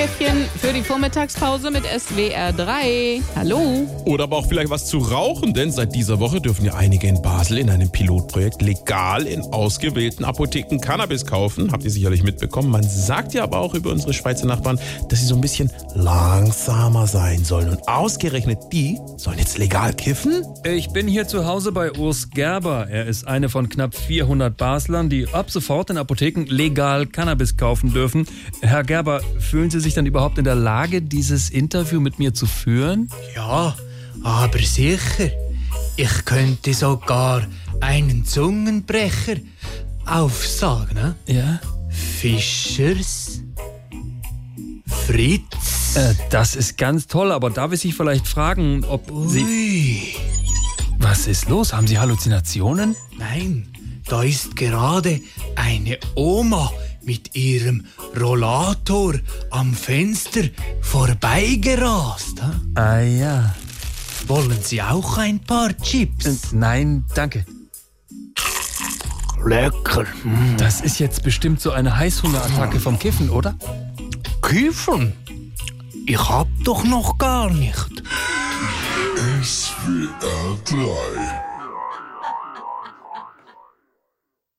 Käffchen für die Vormittagspause mit SWR 3. Hallo. Oder aber auch vielleicht was zu rauchen, denn seit dieser Woche dürfen ja einige in Basel in einem Pilotprojekt legal in ausgewählten Apotheken Cannabis kaufen. Habt ihr sicherlich mitbekommen. Man sagt ja aber auch über unsere Schweizer Nachbarn, dass sie so ein bisschen langsamer sein sollen. Und ausgerechnet die sollen jetzt legal kiffen? Ich bin hier zu Hause bei Urs Gerber. Er ist eine von knapp 400 Baslern, die ab sofort in Apotheken legal Cannabis kaufen dürfen. Herr Gerber, fühlen Sie sich dann überhaupt in der Lage, dieses Interview mit mir zu führen? Ja, aber sicher. Ich könnte sogar einen Zungenbrecher aufsagen. Ne? Ja. Fischers Fritz. Äh, das ist ganz toll, aber darf ich Sie vielleicht fragen, ob Sie. Ui. Was ist los? Haben Sie Halluzinationen? Nein, da ist gerade eine Oma mit ihrem Rollator am Fenster vorbeigerast. Ah ja. Wollen Sie auch ein paar Chips? Äh, Nein, danke. Lecker. Mm. Das ist jetzt bestimmt so eine Heißhungerattacke vom Kiffen, oder? Kiffen? Ich hab doch noch gar nicht. SWR 3